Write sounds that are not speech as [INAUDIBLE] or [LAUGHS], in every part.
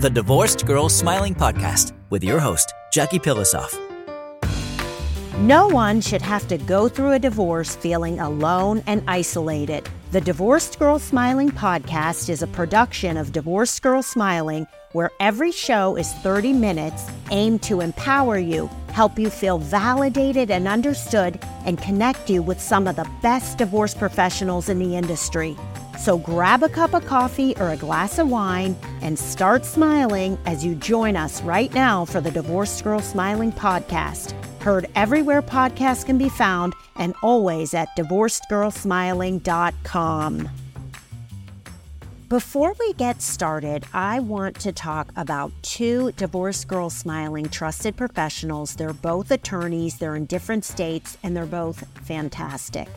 the Divorced Girl Smiling Podcast with your host, Jackie Pilossoph. No one should have to go through a divorce feeling alone and isolated. The Divorced Girl Smiling podcast is a production of Divorced Girl Smiling, where every show is 30 minutes aimed to empower you, help you feel validated and understood, and connect you with some of the best divorce professionals in the industry. So grab a cup of coffee or a glass of wine and start smiling as you join us right now for the Divorced Girl Smiling podcast. Heard everywhere podcasts can be found and always at divorcedgirlsmiling.com. Before we get started, I want to talk about two Divorced Girl Smiling trusted professionals. They're both attorneys, they're in different states, and they're both fantastic.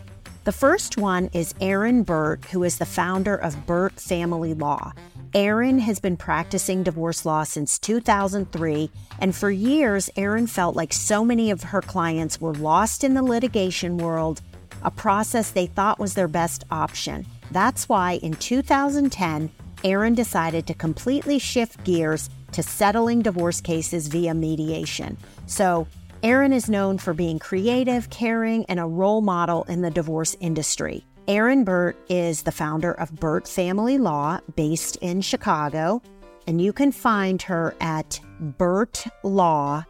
The first one is Erin Burt, who is the founder of Burt Family Law. Erin has been practicing divorce law since 2003, and for years, Erin felt like so many of her clients were lost in the litigation world, a process they thought was their best option. That's why in 2010, Erin decided to completely shift gears to settling divorce cases via mediation. So, Erin is known for being creative, caring, and a role model in the divorce industry. Erin Burt is the founder of Burt Family Law based in Chicago, and you can find her at burtlaw.com.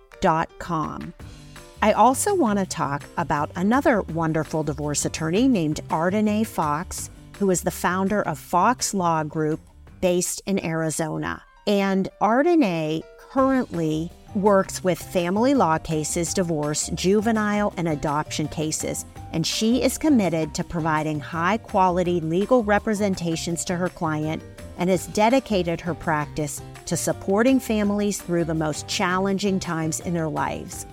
I also want to talk about another wonderful divorce attorney named Ardenae Fox, who is the founder of Fox Law Group based in Arizona. And Ardenae currently works with family law cases, divorce, juvenile, and adoption cases, and she is committed to providing high quality legal representations to her client and has dedicated her practice to supporting families through the most challenging times in their lives.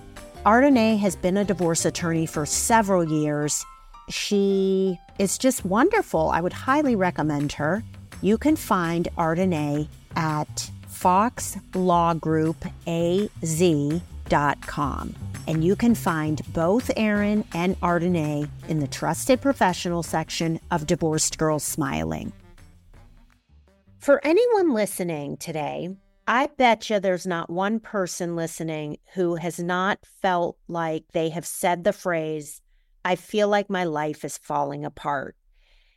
Ardenae has been a divorce attorney for several years. She is just wonderful. I would highly recommend her. You can find Ardenae at foxlawgroupaz.com. And you can find both Erin and Ardenae in the Trusted Professional section of Divorced Girls Smiling. For anyone listening today, I bet you there's not one person listening who has not felt like they have said the phrase, I feel like my life is falling apart.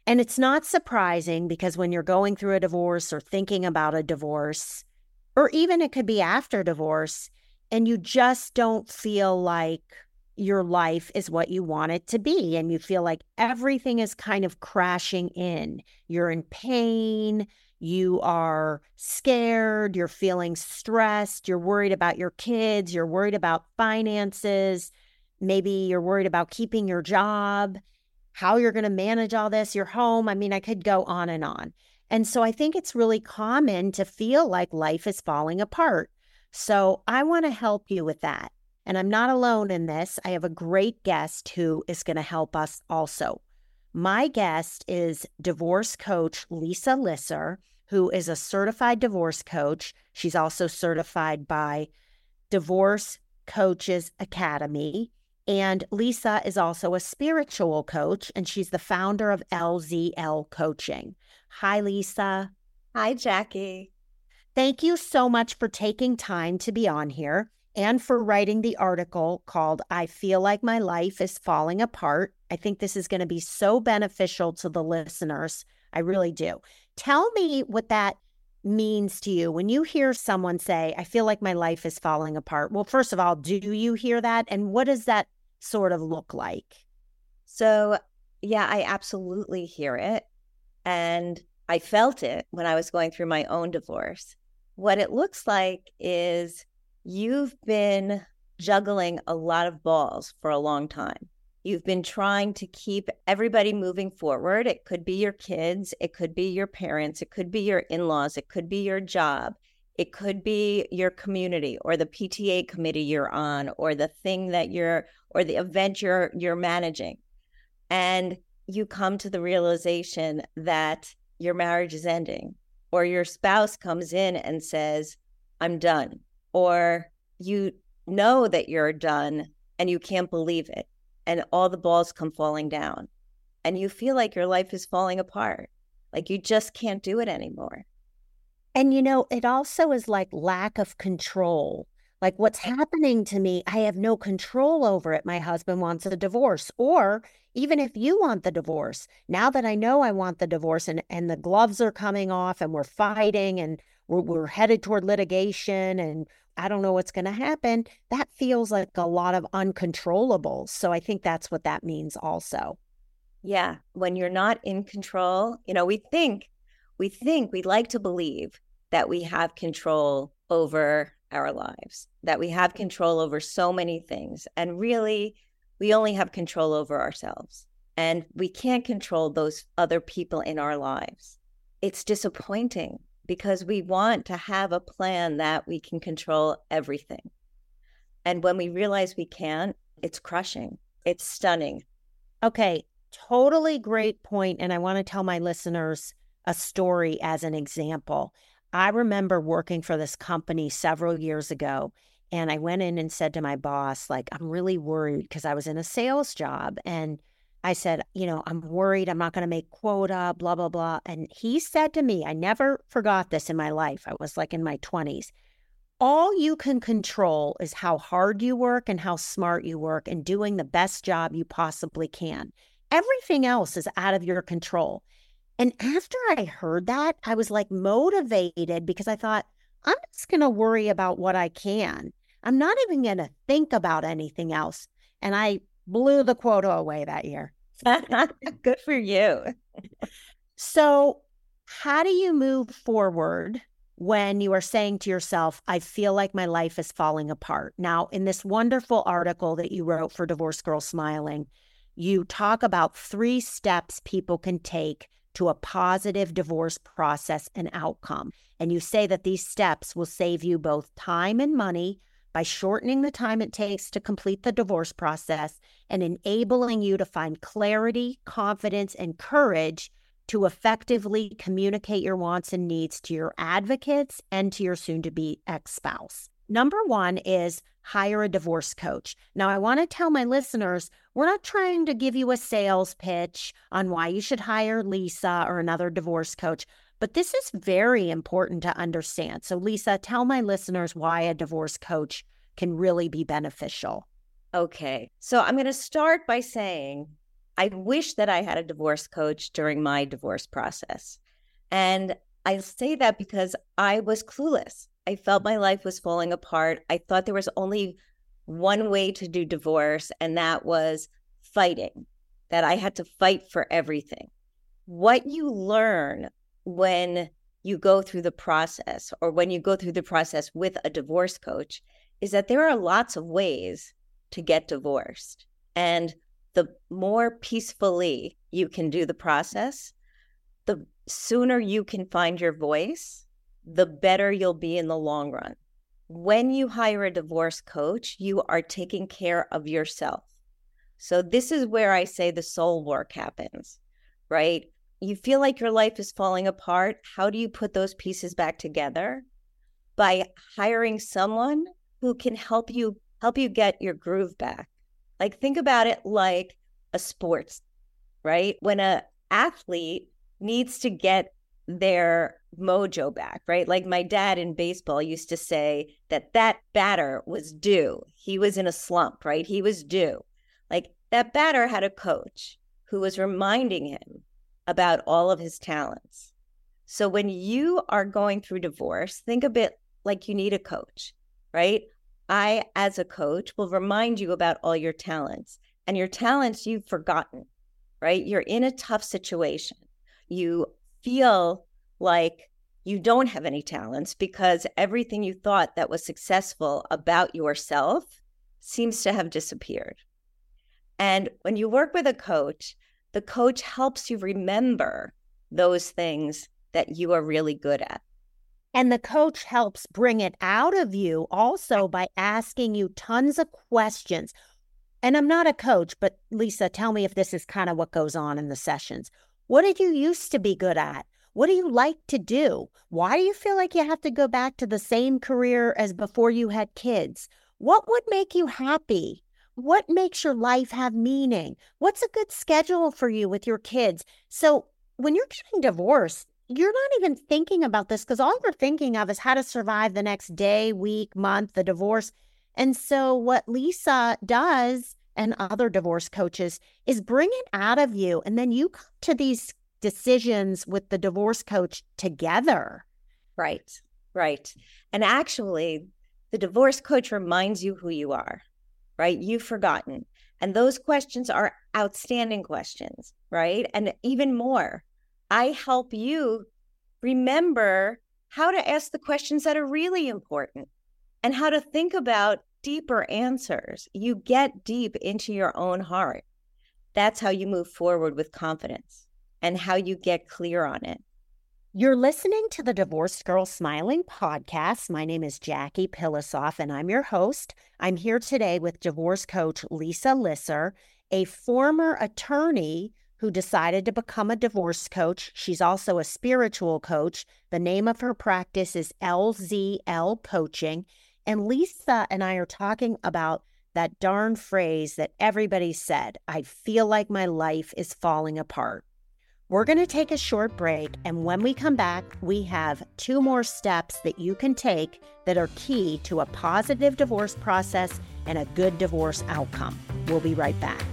And it's not surprising because when you're going through a divorce or thinking about a divorce, or even it could be after divorce, and you just don't feel like your life is what you want it to be. And you feel like everything is kind of crashing in. You're in pain. You are scared. You're feeling stressed. You're worried about your kids. You're worried about finances. Maybe you're worried about keeping your job, how you're going to manage all this, your home. I mean, I could go on and on. And so I think it's really common to feel like life is falling apart. So I want to help you with that. And I'm not alone in this. I have a great guest who is going to help us also. My guest is divorce coach Lisa Lisser, who is a certified divorce coach. She's also certified by Divorce Coaches Academy. And Lisa is also a spiritual coach, and she's the founder of LZL Coaching. Hi, Lisa. Hi, Jackie. Thank you so much for taking time to be on here and for writing the article called I Feel Like My Life is Falling Apart. I think this is going to be so beneficial to the listeners. I really do. Tell me what that means to you when you hear someone say, I feel like my life is falling apart. Well, first of all, do you hear that? And what does that sort of look like? So, yeah, I absolutely hear it. And I felt it when I was going through my own divorce. What it looks like is you've been juggling a lot of balls for a long time. You've been trying to keep everybody moving forward. It could be your kids, it could be your parents, it could be your in laws, it could be your job, it could be your community or the PTA committee you're on or the thing that you're or the event you're you're managing. And you come to the realization that your marriage is ending, or your spouse comes in and says, I'm done, or you know that you're done and you can't believe it, and all the balls come falling down, and you feel like your life is falling apart, like you just can't do it anymore. And you know, it also is like lack of control. Like what's happening to me, I have no control over it. My husband wants a divorce. Or even if you want the divorce, now that I know I want the divorce and, and the gloves are coming off and we're fighting and we're, we're headed toward litigation and I don't know what's going to happen, that feels like a lot of uncontrollables. So I think that's what that means also. Yeah. When you're not in control, you know, we think, we think, we like to believe that we have control over our lives, that we have mm. control over so many things. And really, we only have control over ourselves. And we can't control those other people in our lives. It's disappointing because we want to have a plan that we can control everything. And when we realize we can't, it's crushing. It's stunning. Okay, totally great point. And I want to tell my listeners a story as an example. I remember working for this company several years ago, and I went in and said to my boss, like, I'm really worried because I was in a sales job. And I said, you know, I'm worried I'm not going to make quota, blah, blah, blah. And he said to me, I never forgot this in my life. I was like in my 20s. All you can control is how hard you work and how smart you work and doing the best job you possibly can. Everything else is out of your control. And after I heard that, I was like motivated because I thought, I'm just going to worry about what I can. I'm not even going to think about anything else. And I blew the quota away that year. [LAUGHS] Good for you. so, how do you move forward when you are saying to yourself, I feel like my life is falling apart? Now, in this wonderful article that you wrote for Divorce Girl Smiling, you talk about three steps people can take to a positive divorce process and outcome. And you say that these steps will save you both time and money by shortening the time it takes to complete the divorce process and enabling you to find clarity, confidence, and courage to effectively communicate your wants and needs to your advocates and to your soon to be ex spouse. Number one is hire a divorce coach. Now, I want to tell my listeners we're not trying to give you a sales pitch on why you should hire Lisa or another divorce coach, but this is very important to understand. So, Lisa, tell my listeners why a divorce coach can really be beneficial. Okay. So, I'm going to start by saying I wish that I had a divorce coach during my divorce process. And I say that because I was clueless. I felt my life was falling apart. I thought there was only one way to do divorce, and that was fighting, that I had to fight for everything. What you learn when you go through the process or when you go through the process with a divorce coach is that there are lots of ways to get divorced. And the more peacefully you can do the process, the sooner you can find your voice, the better you'll be in the long run. When you hire a divorce coach, you are taking care of yourself. So, this is where I say the soul work happens, right? You feel like your life is falling apart. How do you put those pieces back together? By hiring someone who can help you help you get your groove back. Like think about it like a sports, right? When a athlete needs to get their mojo back, right? Like my dad in baseball used to say that that batter was due. He was in a slump, right? He was due. Like that batter had a coach who was reminding him about all of his talents. So when you are going through divorce, think a bit like you need a coach, right? I, as a coach, will remind you about all your talents and your talents you've forgotten, right? You're in a tough situation. You feel like you don't have any talents because everything you thought that was successful about yourself seems to have disappeared. And when you work with a coach, the coach helps you remember those things that you are really good at. And the coach helps bring it out of you also by asking you tons of questions. And I'm not a coach, but Lisa, tell me if this is kind of what goes on in the sessions. What did you used to be good at? What do you like to do? Why do you feel like you have to go back to the same career as before you had kids? What would make you happy? What makes your life have meaning? What's a good schedule for you with your kids? So, when you're getting divorced, you're not even thinking about this because all you're thinking of is how to survive the next day, week, month, the divorce. And so, what Lisa does and other divorce coaches is bring it out of you. And then you come to these decisions with the divorce coach together. Right, right. And actually, the divorce coach reminds you who you are, right? You've forgotten. And those questions are outstanding questions, right? And even more, I help you remember how to ask the questions that are really important and how to think about deeper answers. You get deep into your own heart. That's how you move forward with confidence and how you get clear on it. You're listening to the Divorced Girl Smiling podcast. My name is Jackie Pilossoph, and I'm your host. I'm here today with divorce coach Lisa Lisser, a former attorney who decided to become a divorce coach. She's also a spiritual coach. The name of her practice is LZL Coaching. And Lisa and I are talking about that darn phrase that everybody said I feel like my life is falling apart. We're going to take a short break, and when we come back, we have two more steps that you can take that are key to a positive divorce process and a good divorce outcome. We'll be right back.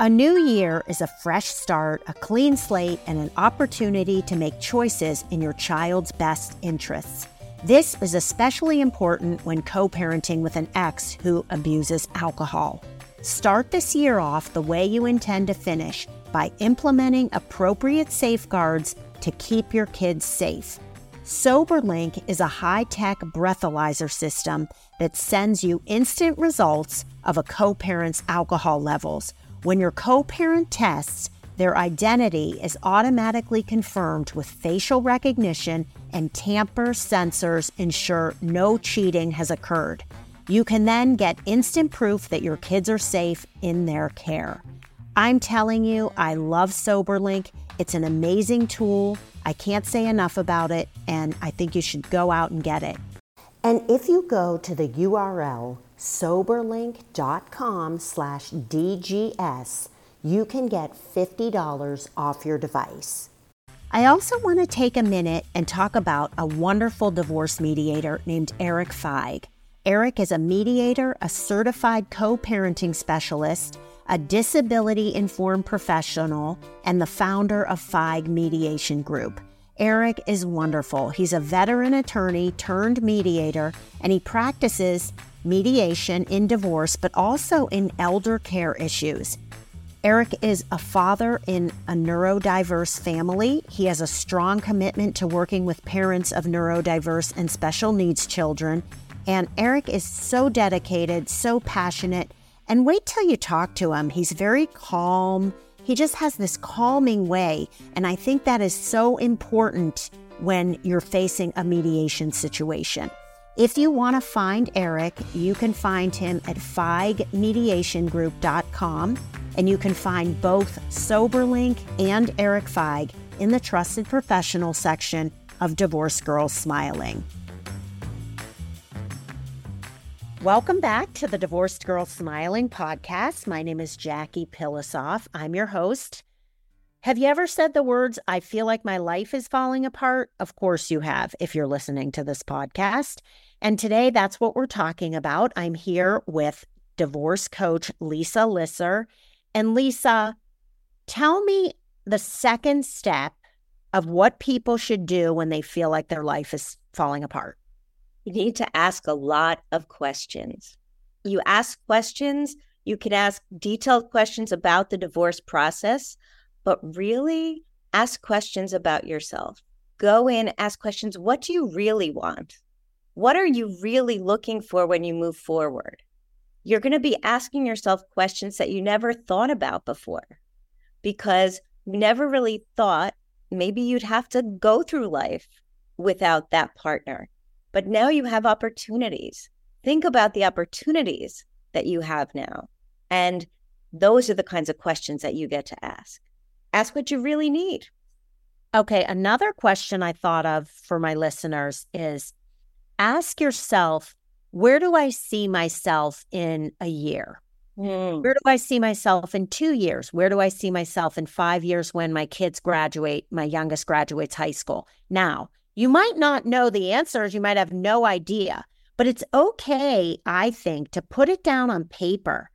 A new year is a fresh start, a clean slate, and an opportunity to make choices in your child's best interests. This is especially important when co parenting with an ex who abuses alcohol. Start this year off the way you intend to finish by implementing appropriate safeguards to keep your kids safe. SoberLink is a high tech breathalyzer system that sends you instant results of a co parent's alcohol levels. When your co parent tests, their identity is automatically confirmed with facial recognition, and tamper sensors ensure no cheating has occurred. You can then get instant proof that your kids are safe in their care. I'm telling you, I love SoberLink. It's an amazing tool. I can't say enough about it, and I think you should go out and get it. And if you go to the URL soberlink.com slash DGS, you can get $50 off your device. I also want to take a minute and talk about a wonderful divorce mediator named Eric Feig. Eric is a mediator, a certified co parenting specialist, a disability informed professional, and the founder of Feig Mediation Group. Eric is wonderful. He's a veteran attorney turned mediator, and he practices mediation in divorce, but also in elder care issues. Eric is a father in a neurodiverse family. He has a strong commitment to working with parents of neurodiverse and special needs children and Eric is so dedicated, so passionate. And wait till you talk to him. He's very calm. He just has this calming way. And I think that is so important when you're facing a mediation situation. If you want to find Eric, you can find him at feigmediationgroup.com and you can find both SoberLink and Eric Feig in the Trusted Professional section of Divorce Girls Smiling. Welcome back to the Divorced Girl Smiling podcast. My name is Jackie Pilossoph. I'm your host. Have you ever said the words, I feel like my life is falling apart? Of course you have, if you're listening to this podcast. And today, that's what we're talking about. I'm here with divorce coach Lisa Lisser. And Lisa, tell me the second step of what people should do when they feel like their life is falling apart. You need to ask a lot of questions. You ask questions, you can ask detailed questions about the divorce process, but really ask questions about yourself. Go in, ask questions. What do you really want? What are you really looking for when you move forward? You're going to be asking yourself questions that you never thought about before because you never really thought maybe you'd have to go through life without that partner. But now you have opportunities. Think about the opportunities that you have now. And those are the kinds of questions that you get to ask. Ask what you really need. Okay. Another question I thought of for my listeners is ask yourself, where do I see myself in a year? Mm. Where do I see myself in two years? Where do I see myself in five years when my kids graduate? My youngest graduates high school. Now, you might not know the answers, you might have no idea, but it's okay, I think, to put it down on paper.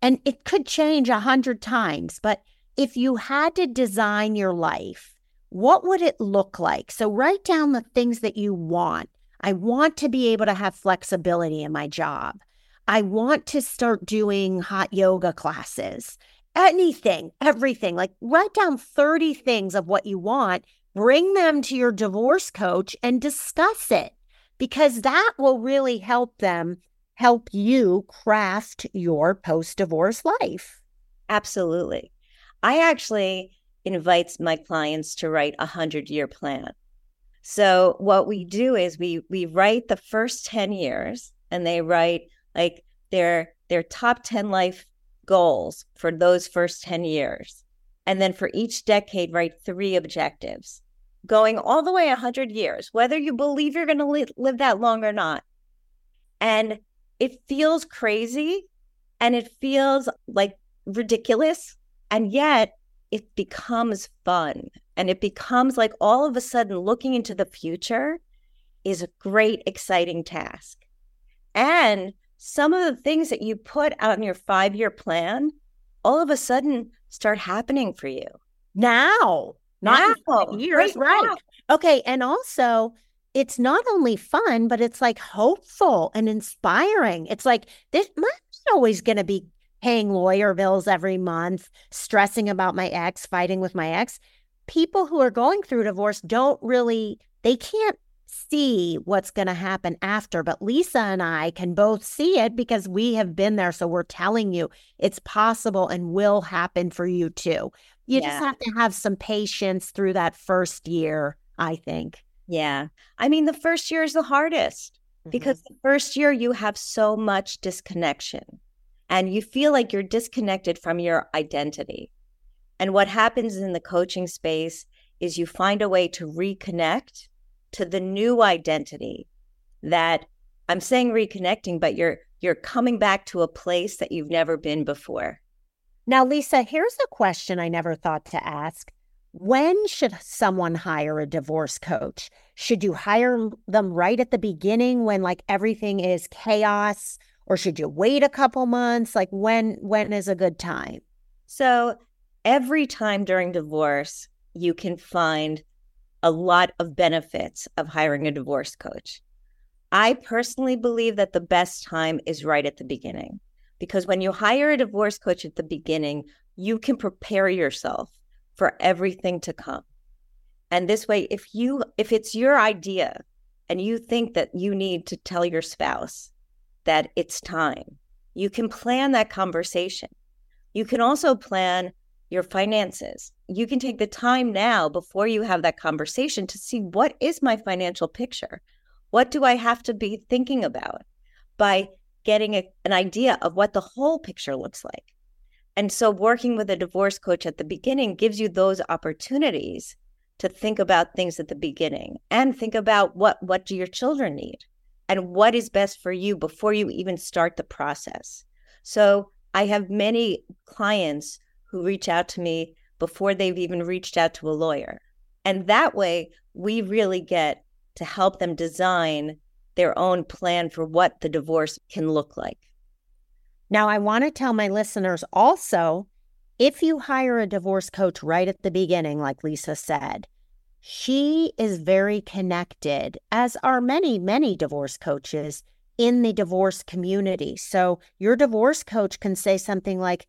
And it could change a hundred times, but if you had to design your life, what would it look like? So write down the things that you want. I want to be able to have flexibility in my job. I want to start doing hot yoga classes. Anything, everything. Like write down 30 things of what you want, bring them to your divorce coach and discuss it because that will really help them help you craft your post divorce life. Absolutely. I actually invite my clients to write a 100 year plan. So what we do is we we write the first 10 years and they write like their their top 10 life goals for those first 10 years. And then for each decade write three objectives. Going all the way 100 years, whether you believe you're going to li- live that long or not. And it feels crazy and it feels like ridiculous and yet it becomes fun and it becomes like all of a sudden looking into the future is a great, exciting task. And some of the things that you put on your five year plan all of a sudden start happening for you now, not now, years, right? right. Okay. And also, it's not only fun, but it's like hopeful and inspiring. It's like this, not always going to be paying lawyer bills every month, stressing about my ex, fighting with my ex. People who are going through divorce don't really, they can't see what's going to happen after. But Lisa and I can both see it because we have been there. So we're telling you it's possible and will happen for you too. You yeah. just have to have some patience through that first year, I think. Yeah. I mean, the first year is the hardest mm-hmm. because the first year you have so much disconnection and you feel like you're disconnected from your identity. And what happens in the coaching space is you find a way to reconnect to the new identity that I'm saying reconnecting, but you're you're coming back to a place that you've never been before. Now, Lisa, here's a question I never thought to ask. When should someone hire a divorce coach? Should you hire them right at the beginning when like everything is chaos or should you wait a couple months? Like when when is a good time? So, every time during divorce, you can find a lot of benefits of hiring a divorce coach. I personally believe that the best time is right at the beginning because when you hire a divorce coach at the beginning, you can prepare yourself for everything to come. And this way if you if it's your idea and you think that you need to tell your spouse that it's time, you can plan that conversation. You can also plan your finances you can take the time now before you have that conversation to see what is my financial picture? What do I have to be thinking about by getting a, an idea of what the whole picture looks like? And so, working with a divorce coach at the beginning gives you those opportunities to think about things at the beginning and think about what what do your children need and what is best for you before you even start the process. So, I have many clients who reach out to me before they've even reached out to a lawyer. And that way, we really get to help them design their own plan for what the divorce can look like. Now, I want to tell my listeners also if you hire a divorce coach right at the beginning, like Lisa said, she is very connected, as are many, many divorce coaches in the divorce community. So your divorce coach can say something like,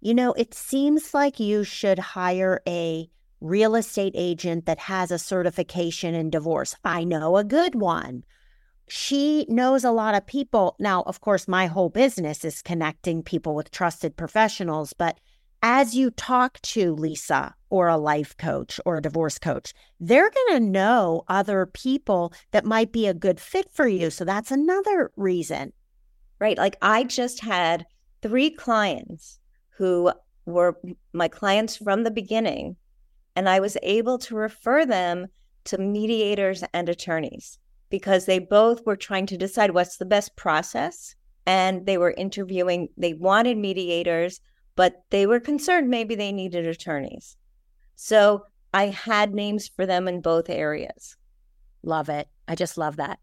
you know, it seems like you should hire a real estate agent that has a certification in divorce. I know a good one. She knows a lot of people. Now, of course, my whole business is connecting people with trusted professionals, but as you talk to Lisa or a life coach or a divorce coach, they're going to know other people that might be a good fit for you. So that's another reason. Right. Like I just had three clients who were my clients from the beginning. And I was able to refer them to mediators and attorneys because they both were trying to decide what's the best process and they were interviewing, they wanted mediators, but they were concerned maybe they needed attorneys. So I had names for them in both areas. Love it. I just love that.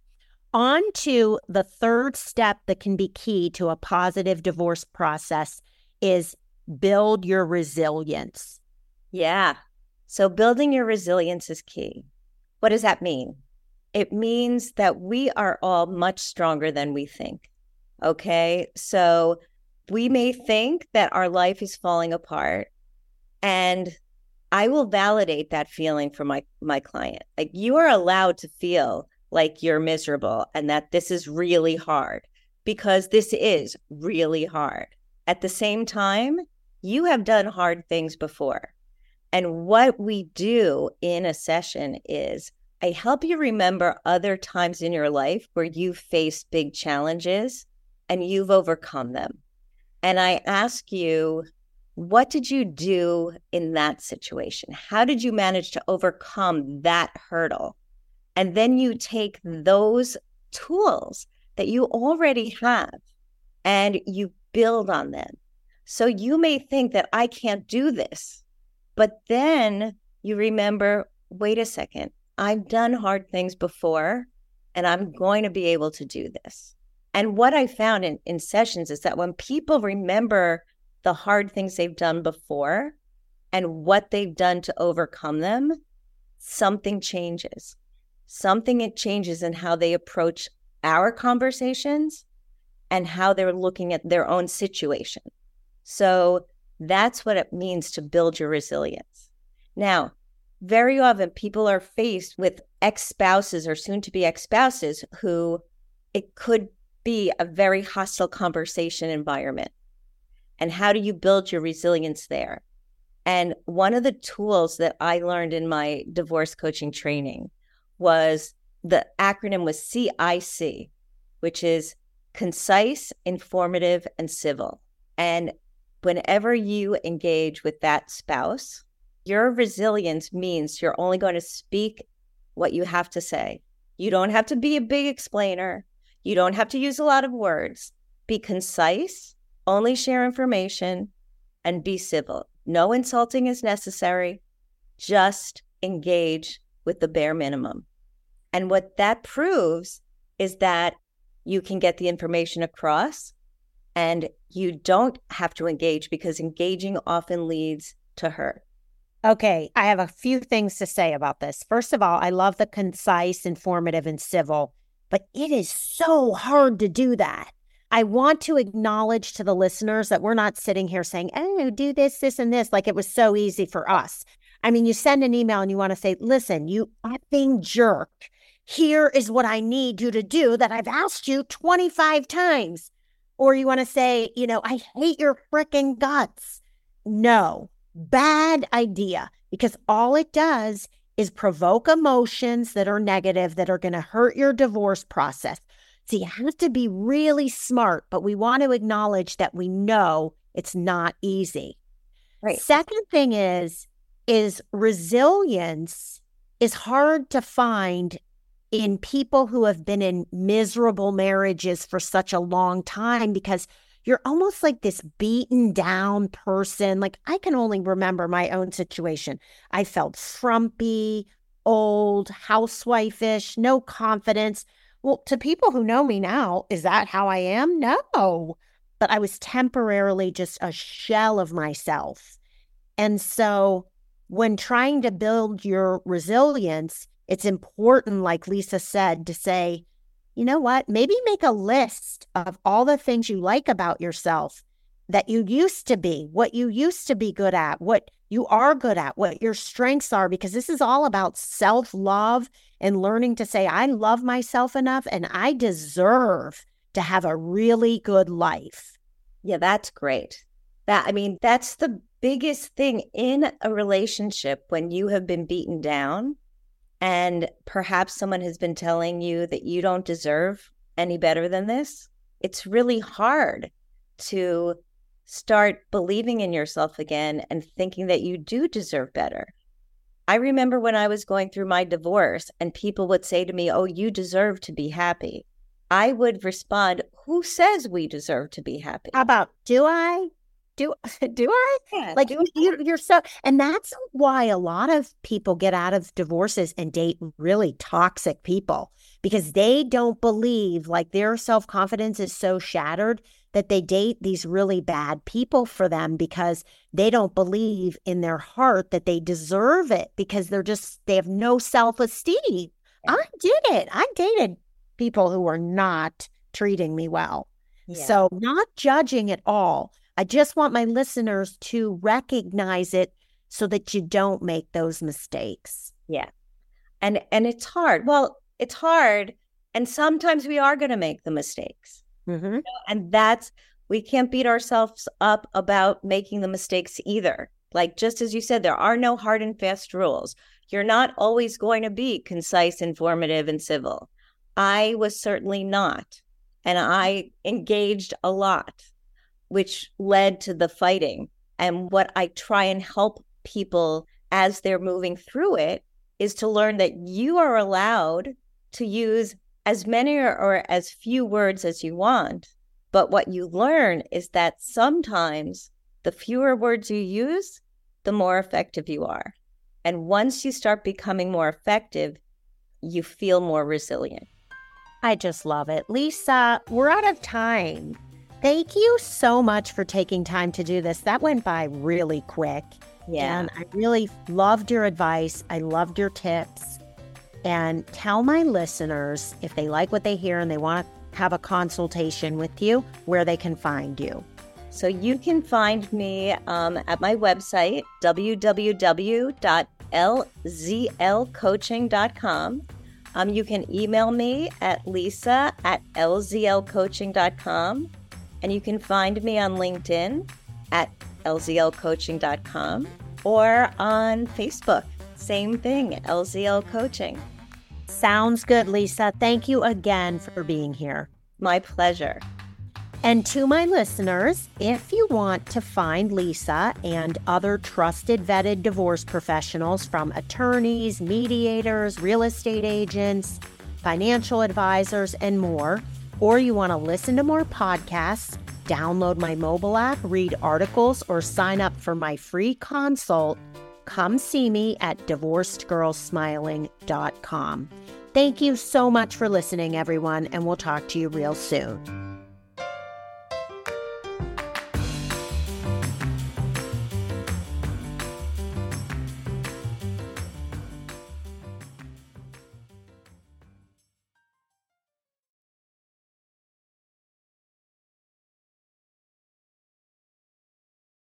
On to the third step that can be key to a positive divorce process is build your resilience. Yeah. So building your resilience is key. What does that mean? It means that we are all much stronger than we think. Okay. So we may think that our life is falling apart and I will validate that feeling for my my client. Like you are allowed to feel like you're miserable and that this is really hard because this is really hard. At the same time, you have done hard things before. And what we do in a session is I help you remember other times in your life where you faced big challenges and you've overcome them. And I ask you, what did you do in that situation? How did you manage to overcome that hurdle? And then you take those tools that you already have and you build on them. So you may think that I can't do this, but then you remember wait a second, I've done hard things before and I'm going to be able to do this. And what I found in, in sessions is that when people remember the hard things they've done before and what they've done to overcome them, something changes. Something it changes in how they approach our conversations and how they're looking at their own situation. So that's what it means to build your resilience. Now, very often people are faced with ex spouses or soon to be ex spouses who it could be a very hostile conversation environment. And how do you build your resilience there? And one of the tools that I learned in my divorce coaching training was the acronym was CIC, which is concise, informative, and civil. And whenever you engage with that spouse, your resilience means you're only going to speak what you have to say. You don't have to be a big explainer. You don't have to use a lot of words. Be concise, only share information, and be civil. No insulting is necessary. Just engage with the bare minimum. And what that proves is that you can get the information across and you don't have to engage because engaging often leads to hurt. Okay, I have a few things to say about this. First of all, I love the concise, informative, and civil, but it is so hard to do that. I want to acknowledge to the listeners that we're not sitting here saying, oh, do this, this, and this, like it was so easy for us. I mean, you send an email and you want to say, listen, you effing jerk. Here is what I need you to do that I've asked you 25 times. Or you want to say, you know, I hate your freaking guts. No, bad idea because all it does is provoke emotions that are negative that are going to hurt your divorce process. So you have to be really smart, but we want to acknowledge that we know it's not easy. Right. Second thing is is resilience is hard to find in people who have been in miserable marriages for such a long time because you're almost like this beaten down person. Like I can only remember my own situation. I felt frumpy, old, housewife-ish, no confidence. Well, to people who know me now, is that how I am? No. But I was temporarily just a shell of myself. And so when trying to build your resilience, it's important, like Lisa said, to say, you know what? Maybe make a list of all the things you like about yourself that you used to be, what you used to be good at, what you are good at, what your strengths are, because this is all about self love and learning to say, I love myself enough and I deserve to have a really good life. Yeah, that's great. That, I mean, that's the biggest thing in a relationship when you have been beaten down and perhaps someone has been telling you that you don't deserve any better than this, it's really hard to start believing in yourself again and thinking that you do deserve better. I remember when I was going through my divorce and people would say to me, Oh, you deserve to be happy. I would respond, Who says we deserve to be happy? How about, do I? Do [LAUGHS] do I? Yeah, like do you, you're so, and that's why a lot of people get out of divorces and date really toxic people because they don't believe, like their self confidence is so shattered that they date these really bad people for them because they don't believe in their heart that they deserve it because they're just they have no self esteem. I did it. I dated people who were not treating me well. Yeah. So, not judging at all. I just want my listeners to recognize it so that you don't make those mistakes. Yeah. And and it's hard. Well, it's hard and sometimes we are going to make the mistakes. Mm-hmm. And that's we can't beat ourselves up about making the mistakes either. Like just as you said there are no hard and fast rules. You're not always going to be concise, informative and civil. I was certainly not. And I engaged a lot, which led to the fighting. And what I try and help people as they're moving through it is to learn that you are allowed to use as many or, or as few words as you want. But what you learn is that sometimes the fewer words you use, the more effective you are. And once you start becoming more effective, you feel more resilient. I just love it. Lisa, we're out of time. Thank you so much for taking time to do this. That went by really quick. Yeah. And I really loved your advice. I loved your tips. And tell my listeners if they like what they hear and they want to have a consultation with you, where they can find you. So you can find me um, at my website, www.lzlcoaching.com. Um, you can email me at lisa at lzlcoaching.com. And you can find me on LinkedIn at lzlcoaching.com or on Facebook. Same thing, LZL Coaching. Sounds good, Lisa. Thank you again for being here. My pleasure. And to my listeners, if you want to find Lisa and other trusted vetted divorce professionals from attorneys, mediators, real estate agents, financial advisors, and more, or you want to listen to more podcasts, download my mobile app, read articles, or sign up for my free consult, come see me at divorcedgirlsmiling.com. Thank you so much for listening, everyone, and we'll talk to you real soon.